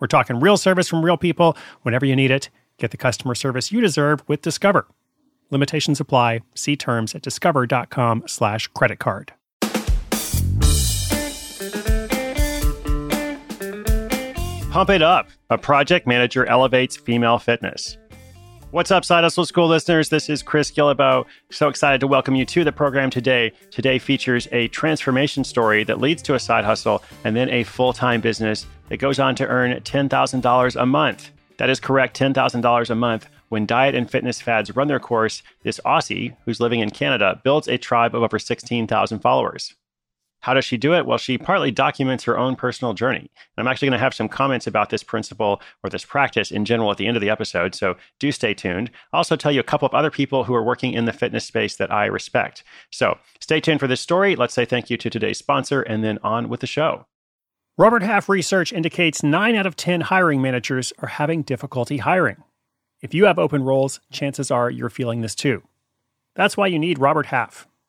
We're talking real service from real people whenever you need it. Get the customer service you deserve with Discover. Limitations apply. See terms at discover.com slash credit card. Pump It Up, a project manager elevates female fitness. What's up, Side Hustle School listeners? This is Chris Guillebeau. So excited to welcome you to the program today. Today features a transformation story that leads to a side hustle and then a full time business that goes on to earn $10,000 a month. That is correct, $10,000 a month. When diet and fitness fads run their course, this Aussie, who's living in Canada, builds a tribe of over 16,000 followers. How does she do it? Well, she partly documents her own personal journey. And I'm actually going to have some comments about this principle or this practice in general at the end of the episode, so do stay tuned. I'll also tell you a couple of other people who are working in the fitness space that I respect. So stay tuned for this story. Let's say thank you to today's sponsor and then on with the show. Robert Half research indicates 9 out of 10 hiring managers are having difficulty hiring. If you have open roles, chances are you're feeling this too. That's why you need Robert Half.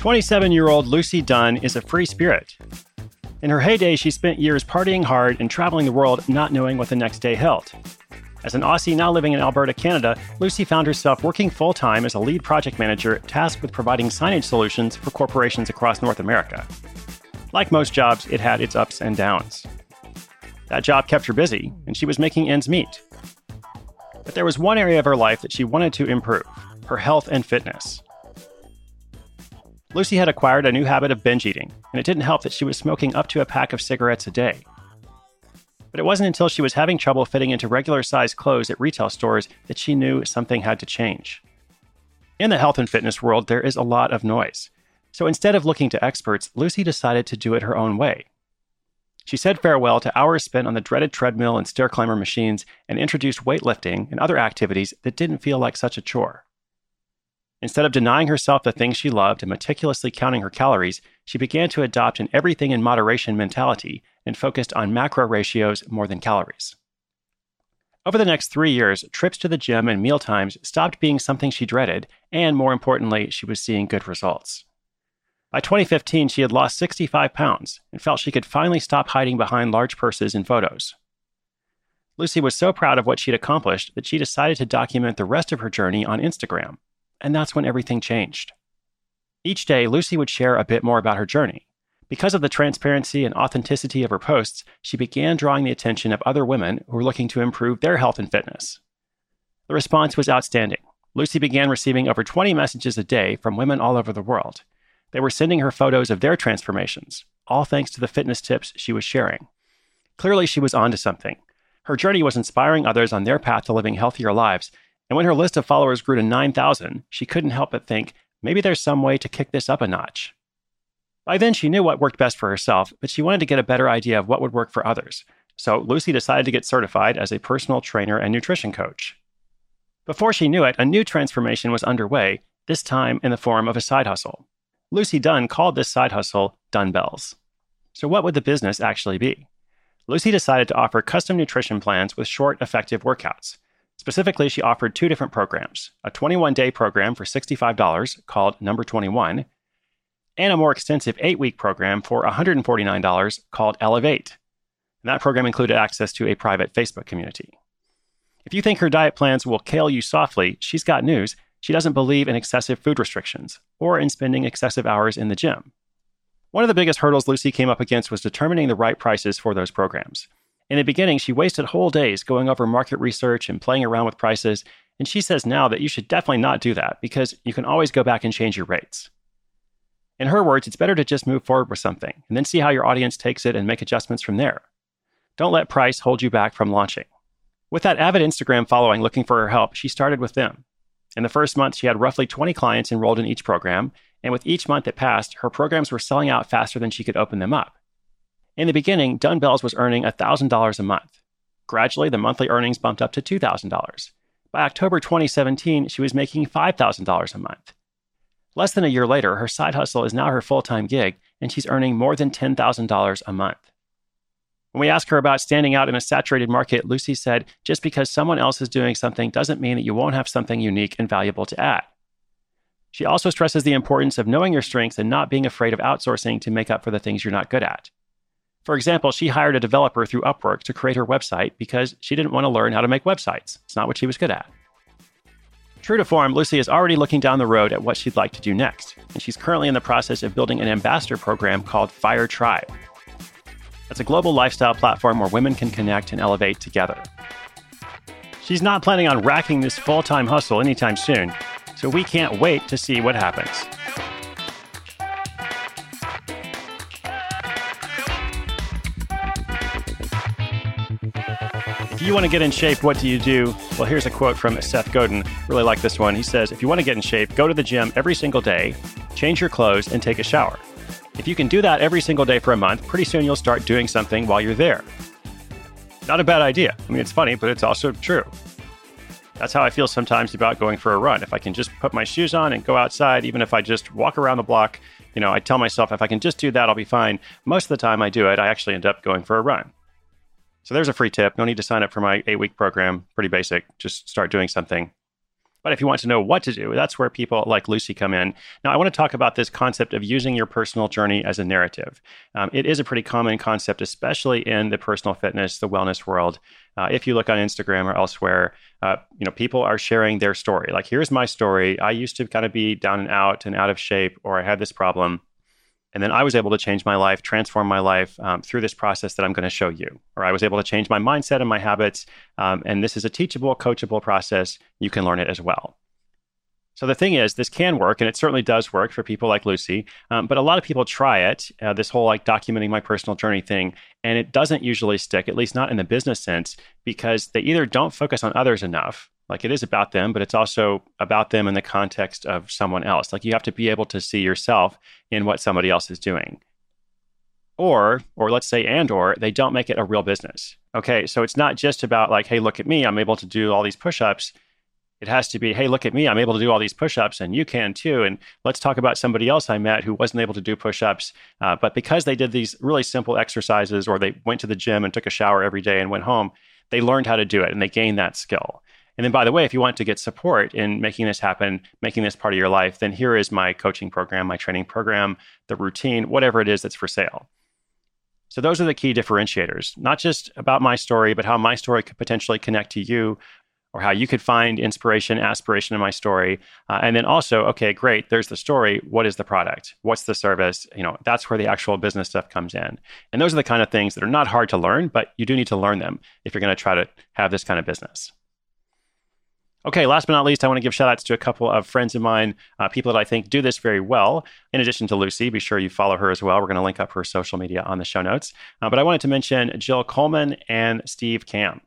27 year old Lucy Dunn is a free spirit. In her heyday, she spent years partying hard and traveling the world not knowing what the next day held. As an Aussie now living in Alberta, Canada, Lucy found herself working full time as a lead project manager tasked with providing signage solutions for corporations across North America. Like most jobs, it had its ups and downs. That job kept her busy, and she was making ends meet. But there was one area of her life that she wanted to improve her health and fitness. Lucy had acquired a new habit of binge eating, and it didn't help that she was smoking up to a pack of cigarettes a day. But it wasn't until she was having trouble fitting into regular sized clothes at retail stores that she knew something had to change. In the health and fitness world, there is a lot of noise. So instead of looking to experts, Lucy decided to do it her own way. She said farewell to hours spent on the dreaded treadmill and stair climber machines and introduced weightlifting and other activities that didn't feel like such a chore. Instead of denying herself the things she loved and meticulously counting her calories, she began to adopt an everything in moderation mentality and focused on macro ratios more than calories. Over the next three years, trips to the gym and mealtimes stopped being something she dreaded, and more importantly, she was seeing good results. By 2015, she had lost 65 pounds and felt she could finally stop hiding behind large purses in photos. Lucy was so proud of what she'd accomplished that she decided to document the rest of her journey on Instagram and that's when everything changed. Each day, Lucy would share a bit more about her journey. Because of the transparency and authenticity of her posts, she began drawing the attention of other women who were looking to improve their health and fitness. The response was outstanding. Lucy began receiving over 20 messages a day from women all over the world. They were sending her photos of their transformations, all thanks to the fitness tips she was sharing. Clearly, she was onto something. Her journey was inspiring others on their path to living healthier lives, and when her list of followers grew to 9,000, she couldn't help but think maybe there's some way to kick this up a notch. By then, she knew what worked best for herself, but she wanted to get a better idea of what would work for others. So Lucy decided to get certified as a personal trainer and nutrition coach. Before she knew it, a new transformation was underway, this time in the form of a side hustle. Lucy Dunn called this side hustle Dunbells. So, what would the business actually be? Lucy decided to offer custom nutrition plans with short, effective workouts. Specifically, she offered two different programs a 21 day program for $65 called Number 21, and a more extensive eight week program for $149 called Elevate. And that program included access to a private Facebook community. If you think her diet plans will kill you softly, she's got news. She doesn't believe in excessive food restrictions or in spending excessive hours in the gym. One of the biggest hurdles Lucy came up against was determining the right prices for those programs. In the beginning, she wasted whole days going over market research and playing around with prices, and she says now that you should definitely not do that because you can always go back and change your rates. In her words, it's better to just move forward with something and then see how your audience takes it and make adjustments from there. Don't let price hold you back from launching. With that avid Instagram following looking for her help, she started with them. In the first month, she had roughly 20 clients enrolled in each program, and with each month that passed, her programs were selling out faster than she could open them up. In the beginning, Dunbells was earning $1,000 a month. Gradually, the monthly earnings bumped up to $2,000. By October 2017, she was making $5,000 a month. Less than a year later, her side hustle is now her full time gig, and she's earning more than $10,000 a month. When we asked her about standing out in a saturated market, Lucy said, just because someone else is doing something doesn't mean that you won't have something unique and valuable to add. She also stresses the importance of knowing your strengths and not being afraid of outsourcing to make up for the things you're not good at. For example, she hired a developer through Upwork to create her website because she didn't want to learn how to make websites. It's not what she was good at. True to form, Lucy is already looking down the road at what she'd like to do next, and she's currently in the process of building an ambassador program called Fire Tribe. It's a global lifestyle platform where women can connect and elevate together. She's not planning on racking this full time hustle anytime soon, so we can't wait to see what happens. If you want to get in shape, what do you do? Well, here's a quote from Seth Godin. Really like this one. He says, If you want to get in shape, go to the gym every single day, change your clothes, and take a shower. If you can do that every single day for a month, pretty soon you'll start doing something while you're there. Not a bad idea. I mean, it's funny, but it's also true. That's how I feel sometimes about going for a run. If I can just put my shoes on and go outside, even if I just walk around the block, you know, I tell myself if I can just do that, I'll be fine. Most of the time I do it, I actually end up going for a run. So there's a free tip. No need to sign up for my eight week program. Pretty basic. Just start doing something. But if you want to know what to do, that's where people like Lucy come in. Now, I want to talk about this concept of using your personal journey as a narrative. Um, it is a pretty common concept, especially in the personal fitness, the wellness world. Uh, if you look on Instagram or elsewhere, uh, you know people are sharing their story. Like, here's my story. I used to kind of be down and out and out of shape, or I had this problem. And then I was able to change my life, transform my life um, through this process that I'm going to show you. Or I was able to change my mindset and my habits. Um, and this is a teachable, coachable process. You can learn it as well. So the thing is, this can work, and it certainly does work for people like Lucy. Um, but a lot of people try it, uh, this whole like documenting my personal journey thing, and it doesn't usually stick, at least not in the business sense, because they either don't focus on others enough, like it is about them, but it's also about them in the context of someone else. Like you have to be able to see yourself in what somebody else is doing. Or, or let's say, and or they don't make it a real business. Okay, so it's not just about like, hey, look at me, I'm able to do all these push-ups. It has to be, hey, look at me, I'm able to do all these push-ups, and you can too. And let's talk about somebody else I met who wasn't able to do push-ups, uh, but because they did these really simple exercises, or they went to the gym and took a shower every day and went home, they learned how to do it and they gained that skill. And then, by the way, if you want to get support in making this happen, making this part of your life, then here is my coaching program, my training program, the routine, whatever it is that's for sale. So, those are the key differentiators, not just about my story, but how my story could potentially connect to you or how you could find inspiration, aspiration in my story. Uh, and then also, okay, great, there's the story. What is the product? What's the service? You know, that's where the actual business stuff comes in. And those are the kind of things that are not hard to learn, but you do need to learn them if you're going to try to have this kind of business. Okay, last but not least, I want to give shout outs to a couple of friends of mine, uh, people that I think do this very well. In addition to Lucy, be sure you follow her as well. We're going to link up her social media on the show notes. Uh, but I wanted to mention Jill Coleman and Steve Kamb.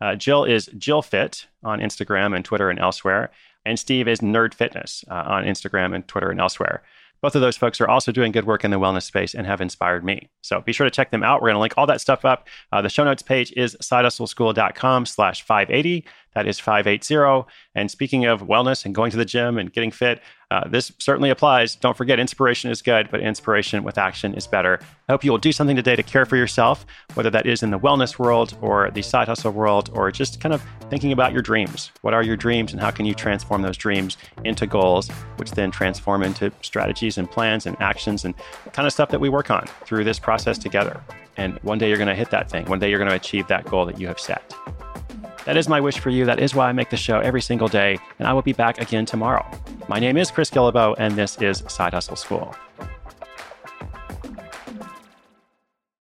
Uh, Jill is Jill Fit on Instagram and Twitter and elsewhere, and Steve is Nerd Fitness uh, on Instagram and Twitter and elsewhere. Both of those folks are also doing good work in the wellness space and have inspired me. So be sure to check them out. We're going to link all that stuff up. Uh, the show notes page is sidehustleschool.com slash 580. That is 580. And speaking of wellness and going to the gym and getting fit, uh, this certainly applies. Don't forget, inspiration is good, but inspiration with action is better. I hope you will do something today to care for yourself, whether that is in the wellness world or the side hustle world, or just kind of thinking about your dreams. What are your dreams, and how can you transform those dreams into goals, which then transform into strategies and plans and actions and kind of stuff that we work on through this process together. And one day you're going to hit that thing. One day you're going to achieve that goal that you have set. That is my wish for you. That is why I make the show every single day, and I will be back again tomorrow. My name is Chris Guillebeau, and this is Side Hustle School.